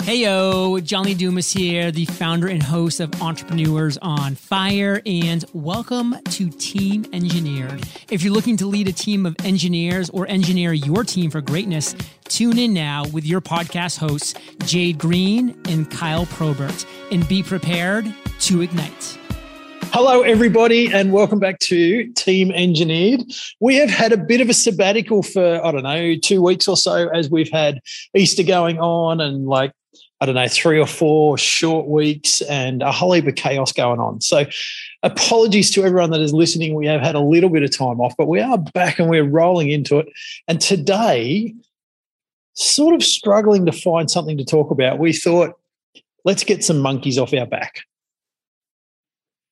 Heyo, John Lee Dumas here, the founder and host of Entrepreneurs on Fire, and welcome to Team Engineered. If you're looking to lead a team of engineers or engineer your team for greatness, tune in now with your podcast hosts, Jade Green and Kyle Probert, and be prepared to ignite. Hello, everybody, and welcome back to Team Engineered. We have had a bit of a sabbatical for, I don't know, two weeks or so as we've had Easter going on and like I don't know, three or four short weeks and a whole heap of chaos going on. So, apologies to everyone that is listening. We have had a little bit of time off, but we are back and we're rolling into it. And today, sort of struggling to find something to talk about, we thought, let's get some monkeys off our back.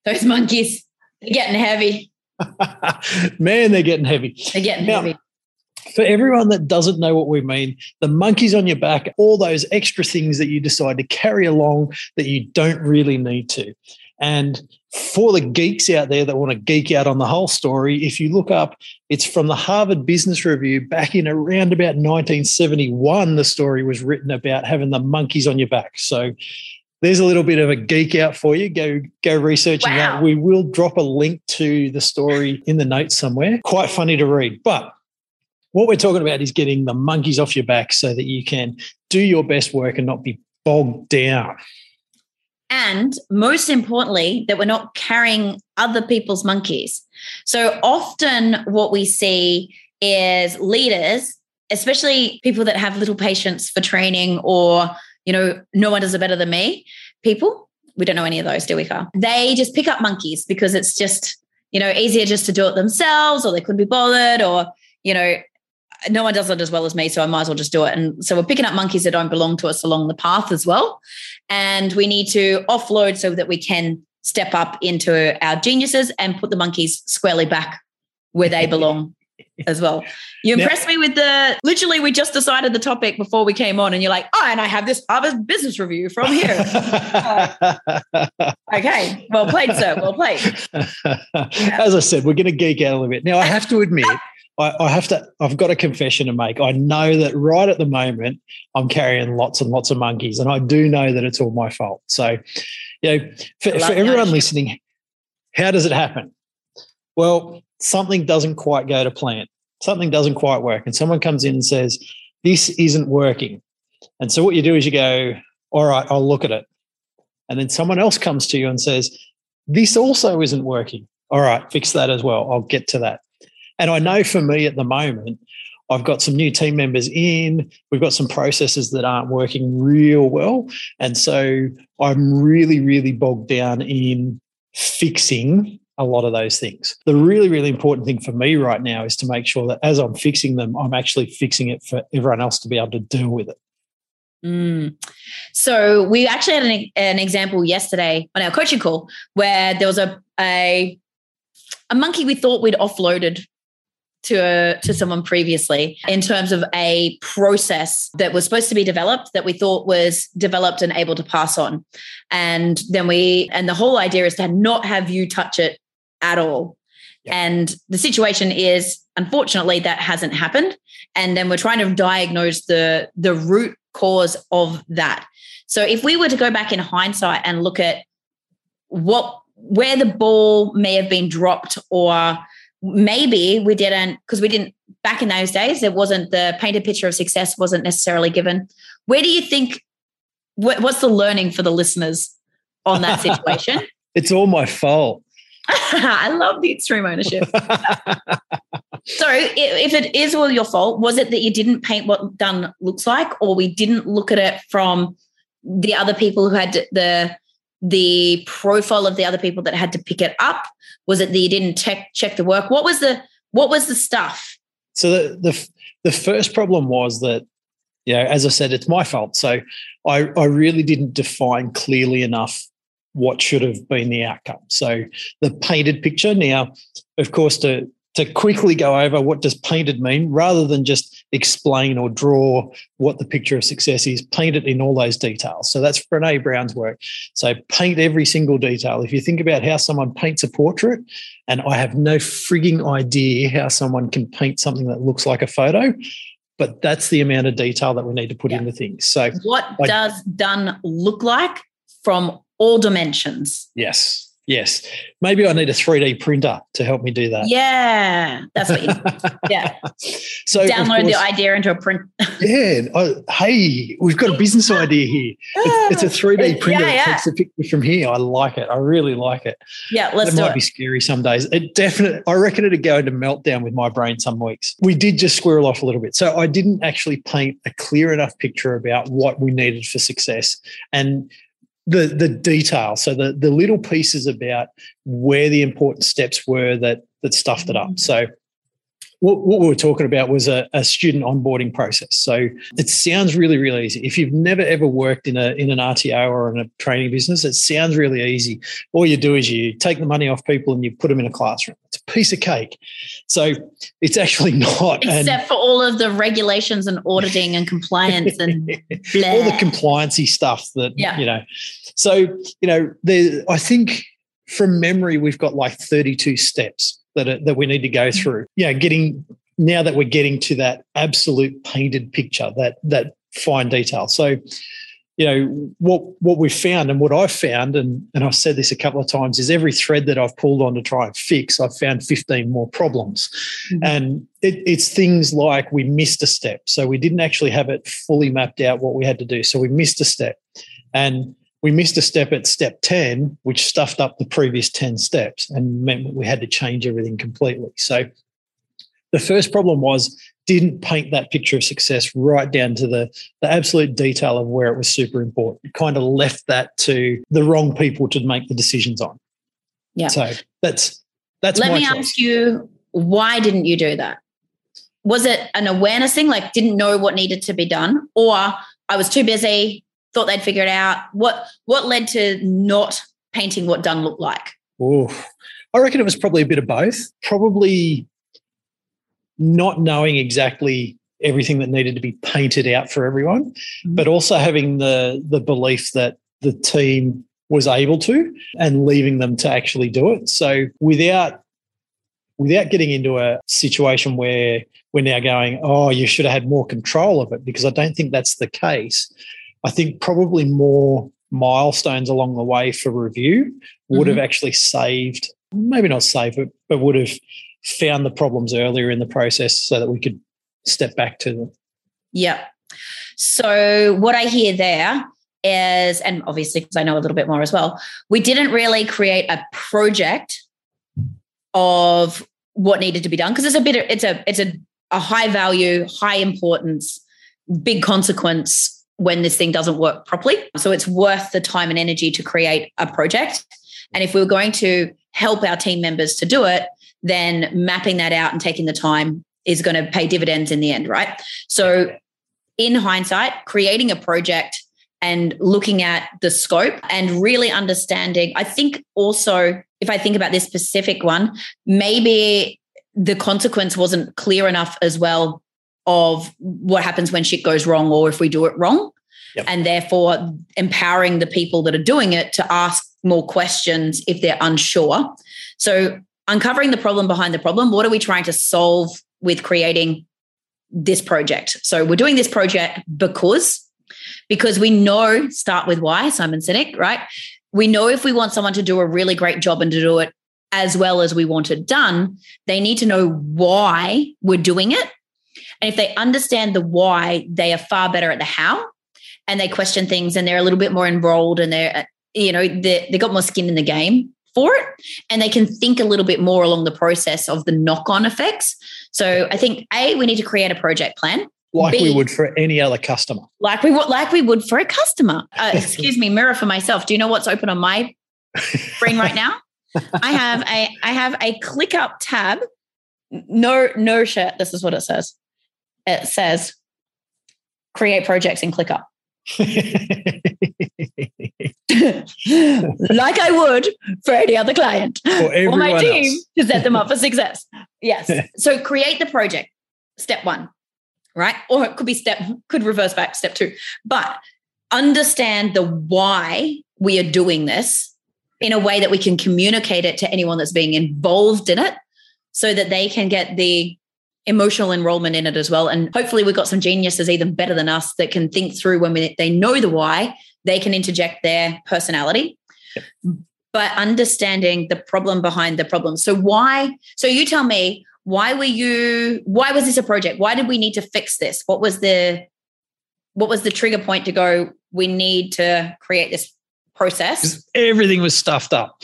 Those monkeys, they're getting heavy. Man, they're getting heavy. They're getting now, heavy for everyone that doesn't know what we mean, the monkeys on your back, all those extra things that you decide to carry along that you don't really need to. And for the geeks out there that want to geek out on the whole story, if you look up, it's from the Harvard Business Review back in around about 1971. The story was written about having the monkeys on your back. So there's a little bit of a geek out for you. Go go researching wow. that. We will drop a link to the story in the notes somewhere. Quite funny to read, but what we're talking about is getting the monkeys off your back so that you can do your best work and not be bogged down. And most importantly, that we're not carrying other people's monkeys. So often, what we see is leaders, especially people that have little patience for training or, you know, no one does it better than me people. We don't know any of those, do we, Carl? They just pick up monkeys because it's just, you know, easier just to do it themselves or they couldn't be bothered or, you know, no one does it as well as me, so I might as well just do it. And so we're picking up monkeys that don't belong to us along the path as well. And we need to offload so that we can step up into our geniuses and put the monkeys squarely back where they belong as well. You impressed now, me with the literally we just decided the topic before we came on, and you're like, oh, and I have this Harvard business review from here. uh, okay, well played, sir. Well played. As I said, we're going to geek out a little bit. Now, I have to admit, I, I, have to, I've got a confession to make. I know that right at the moment, I'm carrying lots and lots of monkeys, and I do know that it's all my fault. So, you know, for, for everyone listening, how does it happen? Well, something doesn't quite go to plan. Something doesn't quite work, and someone comes in and says, This isn't working. And so, what you do is you go, All right, I'll look at it. And then someone else comes to you and says, This also isn't working. All right, fix that as well. I'll get to that. And I know for me at the moment, I've got some new team members in. We've got some processes that aren't working real well. And so I'm really, really bogged down in fixing a lot of those things. The really, really important thing for me right now is to make sure that as I'm fixing them, I'm actually fixing it for everyone else to be able to deal with it. Mm. So we actually had an, an example yesterday on our coaching call where there was a, a a monkey we thought we'd offloaded to a, to someone previously in terms of a process that was supposed to be developed that we thought was developed and able to pass on. And then we and the whole idea is to not have you touch it at all. And the situation is unfortunately that hasn't happened. And then we're trying to diagnose the the root cause of that. So if we were to go back in hindsight and look at what where the ball may have been dropped or maybe we didn't because we didn't back in those days there wasn't the painted picture of success wasn't necessarily given. Where do you think what, what's the learning for the listeners on that situation? It's all my fault. I love the extreme ownership. So if it is all your fault was it that you didn't paint what done looks like or we didn't look at it from the other people who had the the profile of the other people that had to pick it up? Was it that you didn't check check the work? What was the what was the stuff? So the the, the first problem was that you know, as I said, it's my fault. So I, I really didn't define clearly enough what should have been the outcome. So the painted picture. Now, of course, to to quickly go over what does painted mean rather than just explain or draw what the picture of success is paint it in all those details so that's Brené Brown's work so paint every single detail if you think about how someone paints a portrait and i have no frigging idea how someone can paint something that looks like a photo but that's the amount of detail that we need to put Yeah. into things. So What I- does done look like from all dimensions? yes, yes, maybe I need a 3D printer to help me do that. Yeah, that's what you yeah. so download the idea into a print. Yeah. Oh, hey, we've got a business idea here. It's, it's a 3D printer yeah, that yeah. takes a picture from here. I like it. I really like it. yeah, let's it do might it. be scary some days. It definitely, I reckon it'd go into meltdown with my brain some weeks. We did just squirrel off a little bit. So I didn't actually paint a clear enough picture about what we needed for success and the the detail. So the the little pieces about where the important steps were that that stuffed it up. Mm. So what, what we were talking about was a, a student onboarding process. So it sounds really, really easy. If you've never ever worked in a in an RTO or in a training business, it sounds really easy. All you do is you take the money off people and you put them in a classroom. It's a piece of cake. So it's actually not. And Except for all of the regulations and auditing and compliance and all the compliancy stuff that Yeah. you know. So you know, there. I think from memory, we've got like thirty-two steps that are, that we need to go through. Yeah, getting now that we're getting to that absolute painted picture, that that fine detail. So you know what what we've found and what I've found, and and I've said this a couple of times, is every thread that I've pulled on to try and fix, I've found fifteen more problems, Mhm. and it, it's things like we missed a step, so we didn't actually have it fully mapped out what we had to do, so we missed a step, and we missed a step at step 10 which stuffed up the previous 10 steps and meant we had to change everything completely so the first problem was didn't paint that picture of success right down to the, the absolute detail of where it was super important. Kind of left that to the wrong people to make the decisions on. Yeah. So that's that's Let me choice. ask you, why didn't you do that? Was it an awareness thing, like didn't know what needed to be done, or I was too busy, thought they'd figure it out? What what led to not painting what done looked like? Oh, I reckon it was probably a bit of both. Probably not knowing exactly everything that needed to be painted out for everyone, Mhm. but also having the the belief that the team was able to and leaving them to actually do it. So without without getting into a situation where we're now going, oh, you should have had more control of it, because I don't think that's the case. I think probably more milestones along the way for review would have mm-hmm. actually saved, maybe not saved it, but would have found the problems earlier in the process so that we could step back to them. Yeah. So what I hear there is, and obviously because I know a little bit more as well, we didn't really create a project of what needed to be done because it's a bit, of, it's a, it's a, a high value, high importance, big consequence when this thing doesn't work properly. So it's worth the time and energy to create a project. And if we were going to help our team members to do it, then mapping that out and taking the time is going to pay dividends in the end, right? So, in hindsight, creating a project and looking at the scope and really understanding, I think also, if I think about this specific one, maybe the consequence wasn't clear enough as well of what happens when shit goes wrong or if we do it wrong. Yep. And therefore, empowering the people that are doing it to ask more questions if they're unsure. So, uncovering the problem behind the problem. What are we trying to solve with creating this project? So we're doing this project because because we know start with why Simon Sinek, right? We know if we want someone to do a really great job and to do it as well as we want it done, they need to know why we're doing it. And if they understand the why, they are far better at the how and they question things and they're a little bit more enrolled and they're you know they they got more skin in the game for it and they can think a little bit more along the process of the knock-on effects. So i think a we need to create a project plan. Like B. we would for any other customer. like we would like we would for a customer. Uh, excuse me mirror for myself. Do you know what's open on my screen right now? I have a i have a ClickUp tab. No no shirt this is what it says it says create projects in ClickUp like I would for any other client For or my team else. to set them up for success. Yes. So create the project, step one, right? Or it could be step, could reverse back step two, but understand the why we are doing this in a way that we can communicate it to anyone that's being involved in it so that they can get the emotional enrollment in it as well. And hopefully, we've got some geniuses even better than us that can think through when we, they know the why, they can interject their personality. Yep. But understanding the problem behind the problem. So, why? So, you tell me, why were you, why was this a project? Why did we need to fix this? What was the, what was the trigger point to go, we need to create this process? Everything was stuffed up.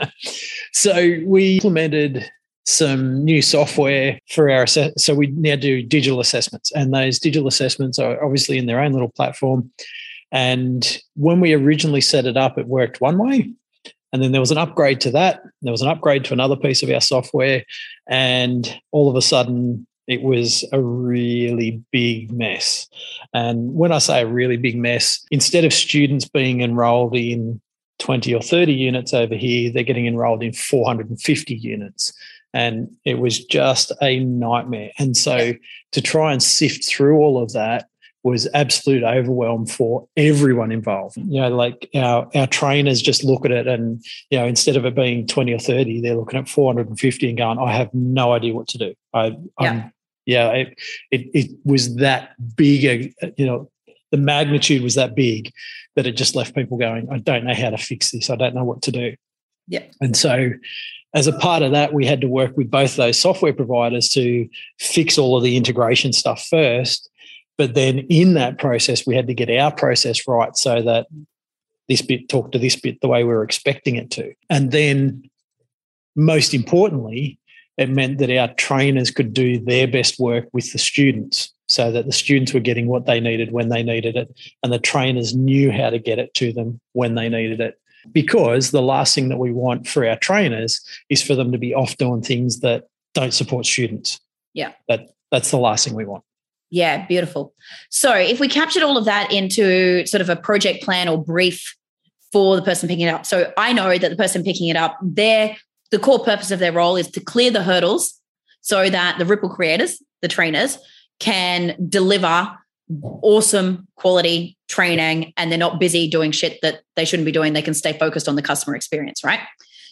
so we implemented some new software for our so we now do digital assessments and those digital assessments are obviously in their own little platform. And when we originally set it up it worked one way and then there was an upgrade to that there was an upgrade to another piece of our software and all of a sudden it was a really big mess. And when i say a really big mess instead of students being enrolled in 20 or 30 units over here they're getting enrolled in 450 units and it was just a nightmare. And so to try and sift through all of that was absolute overwhelm for everyone involved. You know, like our our trainers just look at it and you know, instead of it being 20 or 30, they're looking at 450 and going, I have no idea what to do. I yeah. Yeah, it, it it was that big a you know, the magnitude was that big that it just left people going, I don't know how to fix this. I don't know what to do. Yeah. And so as a part of that, we had to work with both those software providers to fix all of the integration stuff first. But then in that process, we had to get our process right so that this bit talked to this bit the way we were expecting it to. And then, most importantly, it meant that our trainers could do their best work with the students so that the students were getting what they needed when they needed it and the trainers knew how to get it to them when they needed it because the last thing that we want for our trainers is for them to be off doing things that don't support students. Yeah. That that's the last thing we want. Yeah, beautiful. So if we captured all of that into sort of a project plan or brief for the person picking it up. So I know that the person picking it up, their the core purpose of their role is to clear the hurdles so that the Ripple creators, the trainers, can deliver awesome quality training and they're not busy doing shit that they shouldn't be doing. They can stay focused on the customer experience, right?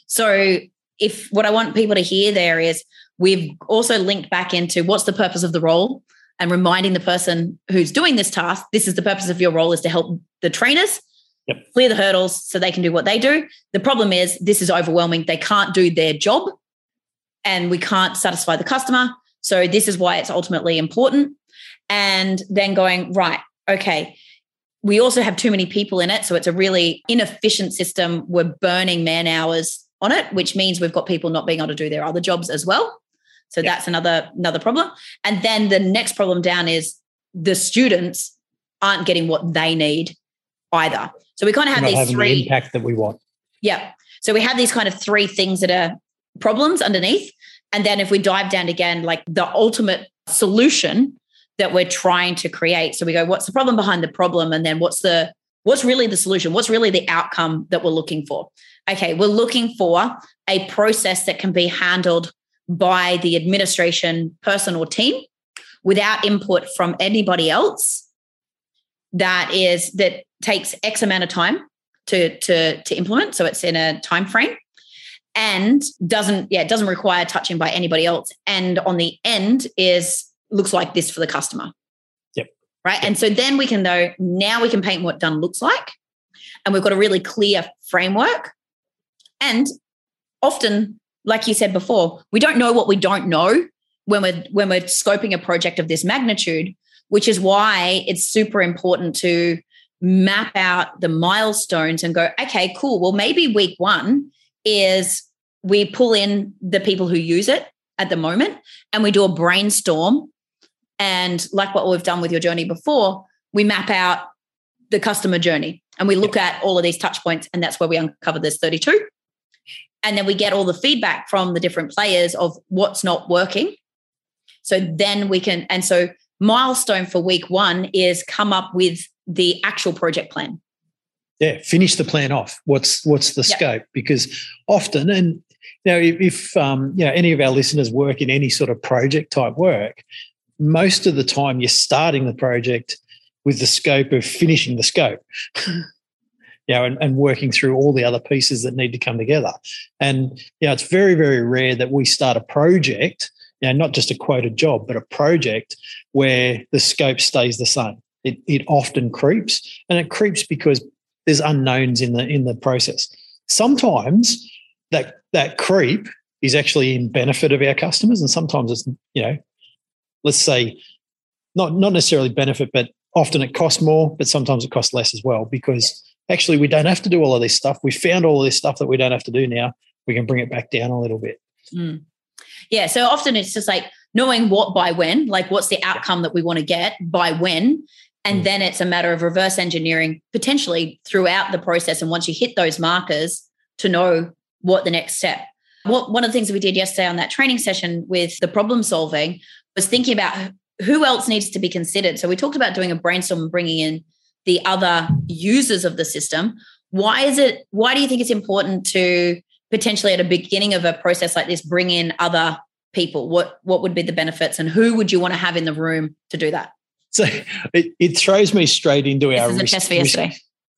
So, if what I want people to hear there is we've also linked back into what's the purpose of the role and reminding the person who's doing this task, this is the purpose of your role is to help the trainers yep. clear the hurdles so they can do what they do. The problem is this is overwhelming. They can't do their job and we can't satisfy the customer. So, this is why it's ultimately important and then going, right, okay, we also have too many people in it. So it's a really inefficient system. We're burning man hours on it, which means we've got people not being able to do their other jobs as well. So yeah. that's another another problem. And then the next problem down is the students aren't getting what they need either. So we kind of have these three the impact that we want. Yeah. So we have these kind of three things that are problems underneath. And then if we dive down again, like the ultimate solution that we're trying to create. So we go, what's the problem behind the problem? And then what's the what's really the solution? What's really the outcome that we're looking for? Okay, we're looking for a process that can be handled by the administration person or team without input from anybody else that is that takes x amount of time to to to implement so it's in a time frame and doesn't yeah doesn't require touching by anybody else and on the end is looks like this for the customer. Yep. Right. Yep. And so then we can know now we can paint what done looks like. And we've got a really clear framework. And often, like you said before, we don't know what we don't know when we're when we're scoping a project of this magnitude, which is why it's super important to map out the milestones and go, okay, cool. Well, maybe week one is we pull in the people who use it at the moment and we do a brainstorm and like what we've done with your journey before, we map out the customer journey and we look at all of these touch points. And that's where we uncover this 32. And then we get all the feedback from the different players of what's not working. So then we can, and so milestone for week one is come up with the actual project plan. Yeah, finish the plan off. What's what's the yep. scope? Because often, and know, if, if um, you know any of our listeners work in any sort of project type work, most of the time you're starting the project with the scope of finishing the scope. you know, and, and working through all the other pieces that need to come together. And you know, it's very, very rare that we start a project, you know, not just a quoted job, but a project where the scope stays the same. It, it often creeps, and it creeps because there's unknowns in the in the process. Sometimes that that creep is actually in benefit of our customers, and sometimes it's you know, let's say, not not necessarily benefit, but often it costs more, but sometimes it costs less as well because actually we don't have to do all of this stuff. We found all of this stuff that we don't have to do now. We can bring it back down a little bit. Mm. Yeah. So often it's just like knowing what by when, like what's the outcome that we want to get by when. And mm. then it's a matter of reverse engineering potentially throughout the process. And once you hit those markers to know what the next step. What, one of the things that we did yesterday on that training session with the problem solving was thinking about who else needs to be considered. So we talked about doing a brainstorm and bringing in the other users of the system. Why is it, why do you think it's important to potentially at a beginning of a process like this bring in other people? What what would be the benefits and who would you want to have in the room to do that? So it, it throws me straight into this our is a test for yesterday.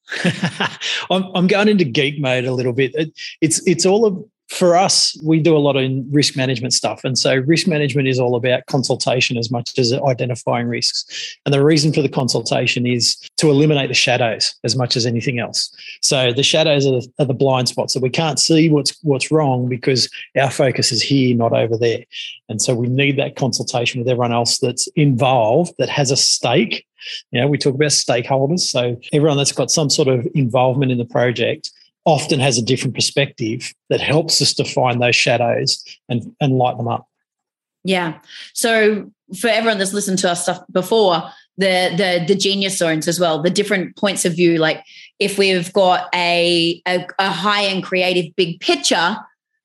I'm, I'm going into geek mode a little bit. It, it's it's all of for us, we do a lot of risk management stuff. And so risk management is all about consultation as much as identifying risks. And the reason for the consultation is to eliminate the shadows as much as anything else. So the shadows are the, are the blind spots that we can't see what's what's wrong because our focus is here, not over there. And so we need that consultation with everyone else that's involved, that has a stake. You know, we talk about stakeholders. So everyone that's got some sort of involvement in the project often has a different perspective that helps us to find those shadows and, and light them up. Yeah. So for everyone that's listened to our stuff before, the the the genius zones as well, the different points of view. Like if we've got a, a, a high end creative big picture,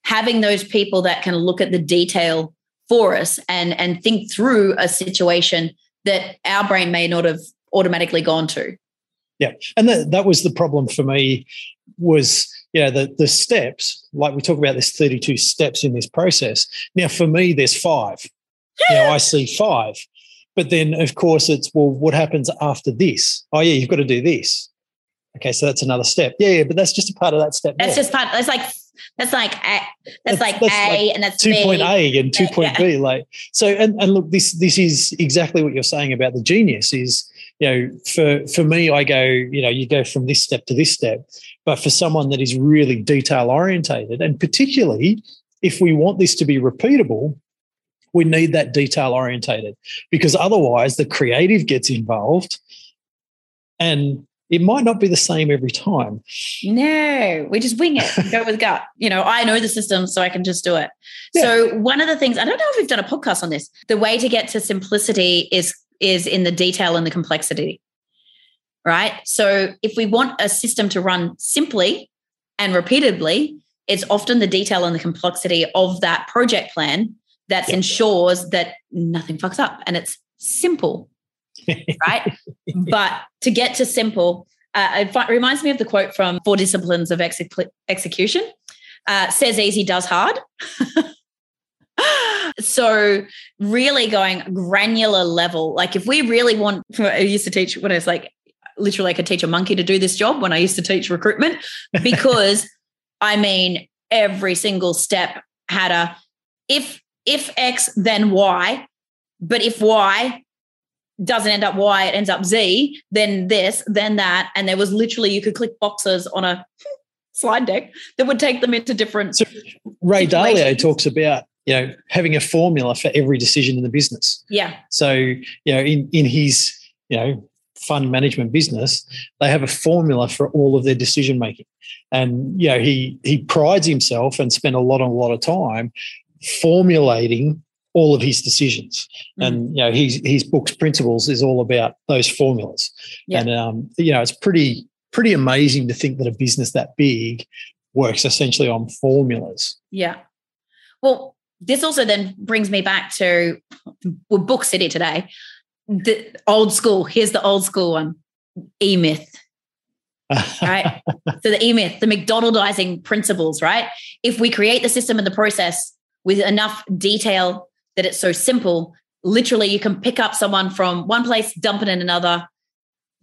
having those people that can look at the detail for us and and think through a situation that our brain may not have automatically gone to. Yeah, and that, that was the problem for me was you know the the steps like we talk about there's 32 steps in this process. Now for me there's five. You know i see five. But then of course it's well what happens after this? Oh yeah you've got to do this. Okay so that's another step. Yeah, yeah but that's just a part of that step that's just part that's like that's like a, that's, that's like that's a like and that's two point A and two point yeah. B. Like so, and, and look, this this is exactly what you're saying about the genius. Is you know, for for me, I go, you know, you go from this step to this step. But for someone that is really detail orientated, and particularly if we want this to be repeatable, we need that detail orientated because otherwise the creative gets involved and it might not be the same every time. No, we just wing it, go with gut. You know, I know the system, so I can just do it. Yeah. So one of the things I don't know if we've done a podcast on this. The way to get to simplicity is is in the detail and the complexity. Right. So if we want a system to run simply and repeatedly, it's often the detail and the complexity of that project plan that ensures that nothing fucks up and it's simple. right. but to get to simple, uh, it reminds me of the quote from Four Disciplines of Execution. Uh, says easy, does hard. so really going granular level like if we really want i used to teach when i was like literally i could teach a monkey to do this job when i used to teach recruitment because i mean every single step had a if if x then y but if y doesn't end up y it ends up z then this then that and there was literally you could click boxes on a slide deck that would take them into different so ray dalio talks about you know having a formula for every decision in the business. Yeah. So you know in in his you know fund management business they have a formula for all of their decision making. And you know he he prides himself and spent a lot a lot of time formulating all of his decisions. Mm. and you know his his book's principles is all about those formulas. Yeah. and um you know it's pretty pretty amazing to think that a business that big works essentially on formulas. Yeah. Well this also then brings me back to we're book city today. The old school. Here's the old school one. E myth. right. So the E myth, the McDonaldizing principles, right? If we create the system and the process with enough detail that it's so simple, literally you can pick up someone from one place, dump it in another.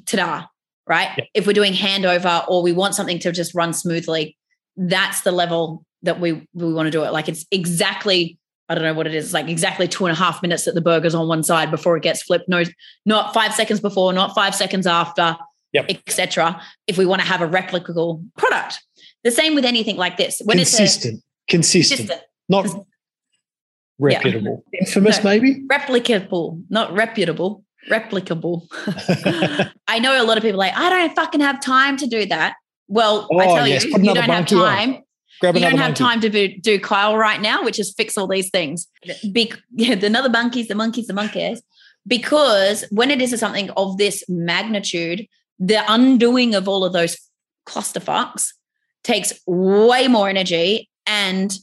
Ta-da. Right. Yeah. If we're doing handover or we want something to just run smoothly, that's the level that we we want to do it. Like it's exactly I don't know what it is, like exactly two and a half minutes that the burger's on one side before it gets flipped. No, not five seconds before, not five seconds after, Yep. etc. If we want to have a replicable product, the same with anything like this. When consistent, it's consistent, a, consistent, not Yeah. reputable. Infamous, No. maybe. replicable, not reputable, replicable. I know a lot of people are like, I don't fucking have time to do that. Well, I Oh, tell yes, you, put you don't have time. Grab You don't have monkey. time to do, do Kyle right now, which is fix all these things. Be, yeah, the another monkeys, the monkeys, the monkeys. Because when it is something of this magnitude, the undoing of all of those clusterfucks takes way more energy and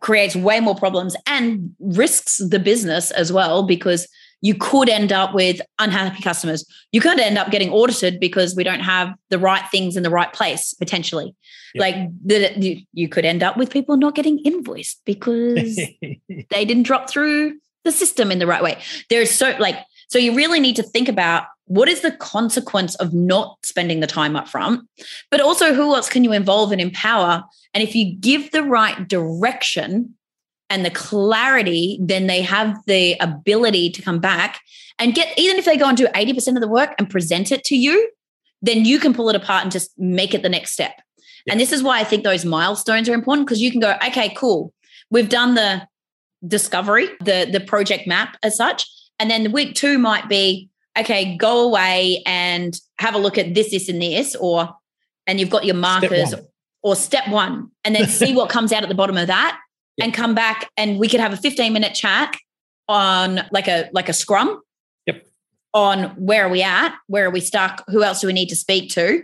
creates way more problems and risks the business as well because you could end up with unhappy customers. You could end up getting audited because we don't have the right things in the right place potentially. Yep. Like the, you, you could end up with people not getting invoiced because they didn't drop through the system in the right way. There's so like so you really need to think about what is the consequence of not spending the time up front, but also who else can you involve and empower? And if you give the right direction and the clarity, then they have the ability to come back and get, even if they go and do 80% of the work and present it to you, then you can pull it apart and just make it the next step. And this is why I think those milestones are important because you can go, okay, cool. We've done the discovery, the the project map as such. And then the week two might be, okay, go away and have a look at this, this, and this, or and you've got your markers one. or step one, and then see what comes out at the bottom of that Yep. and come back and we could have a 15 minute chat on like a like a scrum Yep. on where are we at where are we stuck who else do we need to speak to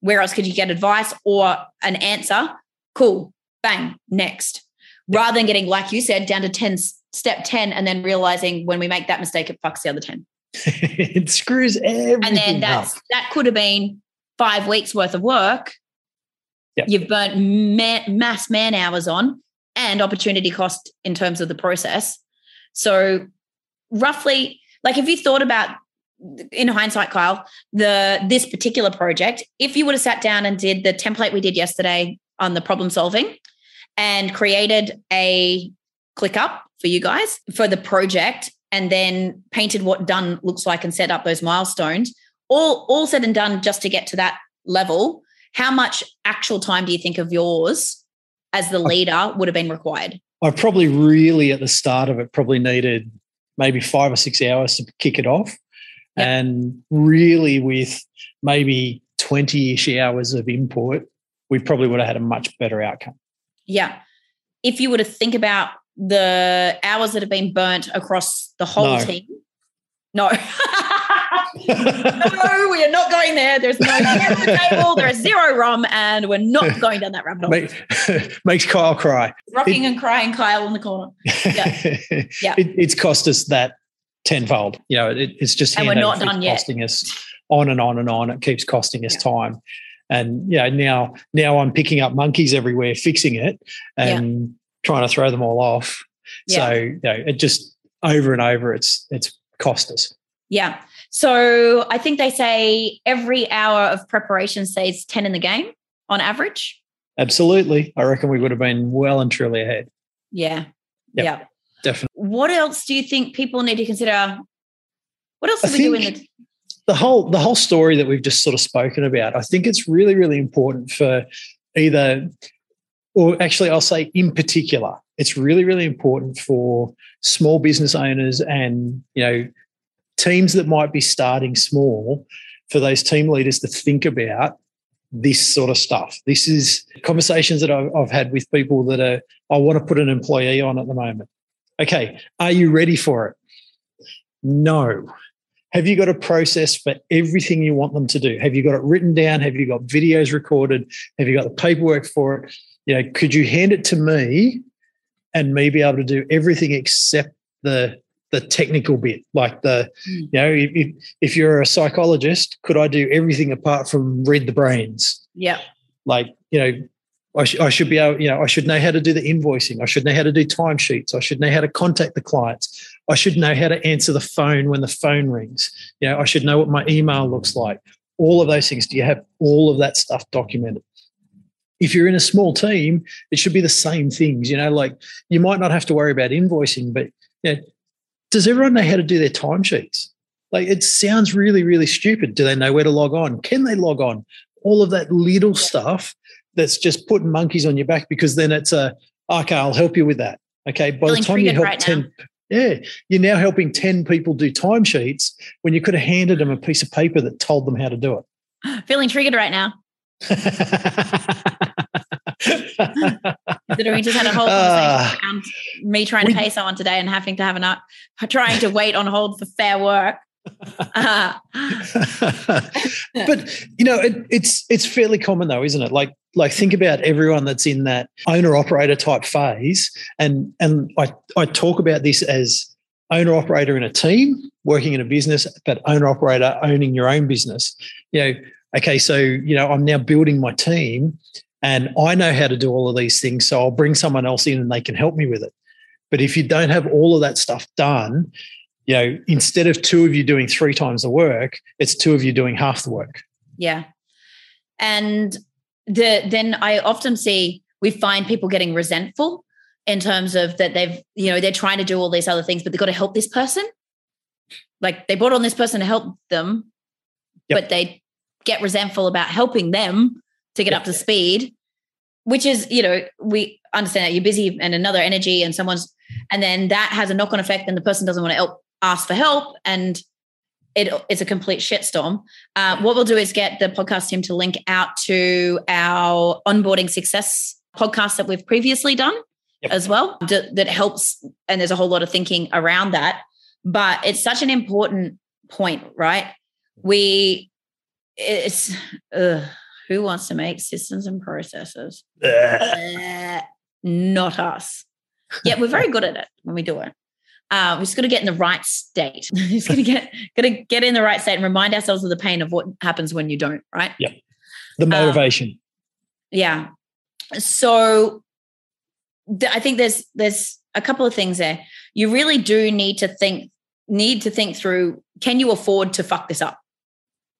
where else could you get advice or an answer cool bang next rather than getting like you said down to 10 step 10 and then realizing when we make that mistake it fucks the other 10 it screws everything and then up. that's that could have been five weeks worth of work Yep. you've burnt ma- mass man hours on and opportunity cost in terms of the process. So roughly like if you thought about in hindsight kyle the this particular project? If you would have sat down and did the template we did yesterday on the problem solving and created a ClickUp for you guys for the project and then painted what done looks like and set up those milestones all all said and done just to get to that level how much actual time do you think of yours as the leader would have been required I probably really at the start of it probably needed maybe five or six hours to kick it off. Yep. And really with maybe 20-ish hours of input, we probably would have had a much better outcome. yeah if you were to think about the hours that have been burnt across the whole No. team no no we are not going there there's no the table there's zero rum and we're not going down that rabbit hole Make, makes Kyle cry. rocking and crying kyle in the corner Yeah. Yeah. It, it's cost us that tenfold. You know, it, it's just And we're not done yet. costing us on and on and on. It keeps costing us time. And you know, now now I'm picking up monkeys everywhere, fixing it and trying to throw them all off. So you know, it just over and over it's it's cost us. Yeah. So I think they say every hour of preparation saves 10 in the game on average. Absolutely. I reckon we would have been well and truly ahead. Yeah. Yep. Yeah. Definitely. What else do you think people need to consider? What else I do we do in the the whole the whole story that we've just sort of spoken about, I think it's really really important for either, or actually, I'll say in particular, it's really really important for small business owners and you know teams that might be starting small for those team leaders to think about this sort of stuff. This is conversations that I've, I've had with people that are I want to put an employee on at the moment. Okay, are you ready for it? No. Have you got a process for everything you want them to do? Have you got it written down? Have you got videos recorded? Have you got the paperwork for it? You know, could you hand it to me and me be able to do everything except the the technical bit, like the Mm. you know, if, if if you're a psychologist, could I do everything apart from read the brains? Yeah. like you know I, sh- I should be able you know i should know how to do the invoicing i should know how to do timesheets i should know how to contact the clients i should know how to answer the phone when the phone rings you know i should know what my email looks like all of those things do you have all of that stuff documented if you're in a small team, it should be the same things. You know, like you might not have to worry about invoicing, but you know, does everyone know how to do their timesheets? Like it sounds really, really stupid. Do they know where to log on? Can they log on? All of that little stuff that's just putting monkeys on your back because then it's a okay, I'll help you with that. Okay. By Feeling the time you help right 10 yeah, you're now helping 10 people do timesheets when you could have handed them a piece of paper that told them how to do it. Feeling triggered right now. we just had a whole conversation uh, around me trying to pay someone today and having to have an trying to wait on hold for fair work. Uh, but you know, it, it's it's fairly common though, isn't it? Like like think about everyone that's in that owner operator type phase, and and I I talk about this as owner operator in a team working in a business, but owner operator owning your own business. You know, okay, so you know I'm now building my team, and I know how to do all of these things, so I'll bring someone else in and they can help me with it. But if you don't have all of that stuff done, you know, instead of two of you doing three times the work, it's two of you doing half the work. Yeah. And the then I often see we find people getting resentful in terms of that they've, you know, they're trying to do all these other things, but they've got to help this person. Like they brought on this person to help them, yep. but they get resentful about helping them to get yep. up to speed, which is, you know, we understand that you're busy and another energy and someone's, and then that has a knock on effect and the person doesn't want to help ask for help and it, it's a complete shitstorm. Uh, what we'll do is get the podcast team to link out to our onboarding success podcast that we've previously done yep. as well that helps. And there's a whole lot of thinking around that. But it's such an important point, right? We, it's, uh, who wants to make systems and processes? not us. Yet we're very good at it when we do it. Uh, we just got to get in the right state. just got to get got to get in the right state and remind ourselves of the pain of what happens when you don't. Right. Yep. The motivation. Um, yeah. So th- I think there's there's a couple of things there. You really do need to think need to think through. Can you afford to fuck this up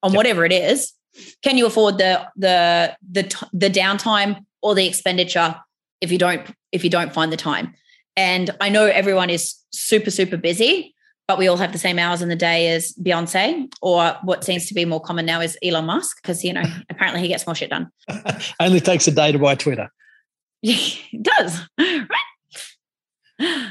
on yep. whatever it is? Can you afford the the the the downtime or the expenditure if you don't if you don't find the time? And I know everyone is super, super busy, but we all have the same hours in the day as Beyonce, or what seems to be more common now is Elon Musk, because, you know, apparently he gets more shit done. Only takes a day to buy Twitter. Yeah, it does. Right.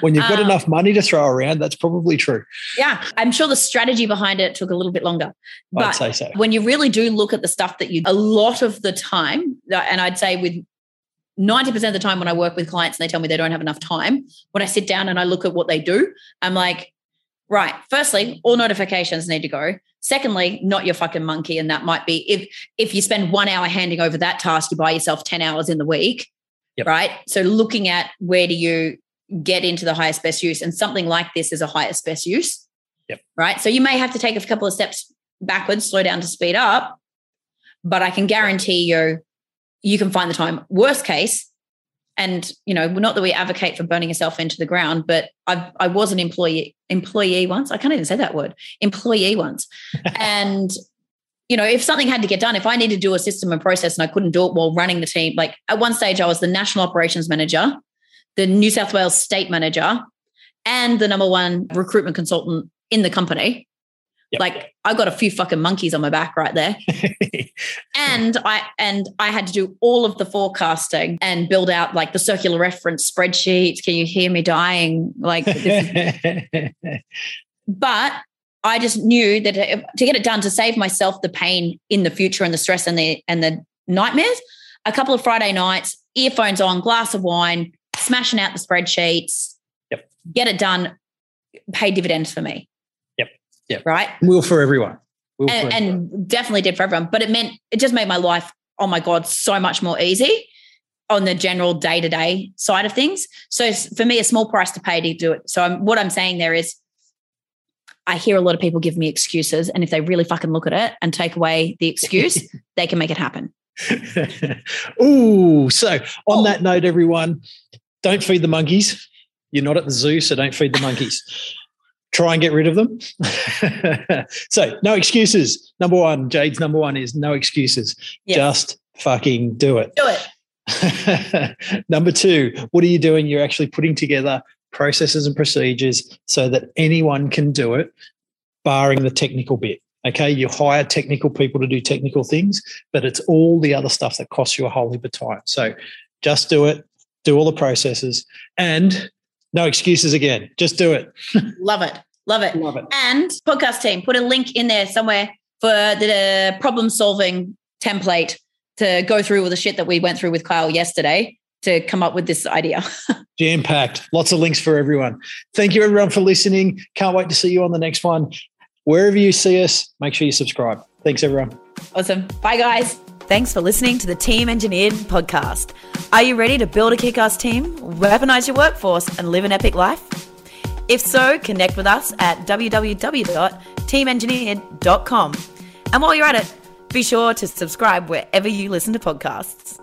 When you've got um, enough money to throw around, that's probably true. Yeah. I'm sure the strategy behind it took a little bit longer. But I'd say so. when you really do look at the stuff that you, a lot of the time, and I'd say with 90% of the time when I work with clients and they tell me they don't have enough time, when I sit down and I look at what they do, I'm like, right, firstly, all notifications need to go. Secondly, not your fucking monkey. And that might be if if you spend one hour handing over that task, you buy yourself 10 hours in the week. Yep. Right. So looking at where do you get into the highest best use? And something like this is a highest best use. Yep. Right. So you may have to take a couple of steps backwards, slow down to speed up. But I can guarantee you you can find the time. Worst case, and you know, not that we advocate for burning yourself into the ground, but I I was an employee employee once. I can't even say that word. Employee once, and you know, if something had to get done, if I needed to do a system and process and I couldn't do it while running the team, like at one stage I was the national operations manager, the New South Wales state manager, and the number one recruitment consultant in the company. Yep. Like I got a few fucking monkeys on my back right there. and I and I had to do all of the forecasting and build out like the circular reference spreadsheets. Can you hear me dying? Like But I just knew that to get it done to save myself the pain in the future and the stress and the and the nightmares, a couple of Friday nights, earphones on, glass of wine, smashing out the spreadsheets, yep. get it done, pay dividends for me. Yep. Yeah. Right. Will for everyone. Will and, for everyone. and definitely did for everyone. But it meant it just made my life, oh my God, so much more easy on the general day to day side of things. So for me, a small price to pay to do it. So I'm, what I'm saying there is, I hear a lot of people give me excuses, and if they really fucking look at it and take away the excuse, they can make it happen. Ooh, so on oh. that note, everyone, don't feed the monkeys. You're not at the zoo, so don't feed the monkeys try and get rid of them. so, no excuses. Number one, Jade's number one is no excuses. Yes. Just fucking do it. Do it. Number two, what are you doing? You're actually putting together processes and procedures so that anyone can do it, barring the technical bit. Okay, you hire technical people to do technical things, but it's all the other stuff that costs you a whole heap of time. So just do it, do all the processes, and no excuses again. Just do it. Love it. Love it. Love it. And podcast team, put a link in there somewhere for the problem solving template to go through all the shit that we went through with Kyle yesterday to come up with this idea. Jam packed. Lots of links for everyone. Thank you, everyone, for listening. Can't wait to see you on the next one. Wherever you see us, make sure you subscribe. Thanks, everyone. Awesome. Bye, guys. Thanks for listening to the Team Engineered podcast. Are you ready to build a kick ass team, weaponize your workforce, and live an epic life? If so, connect with us at www.teamengineered.com. And while you're at it, be sure to subscribe wherever you listen to podcasts.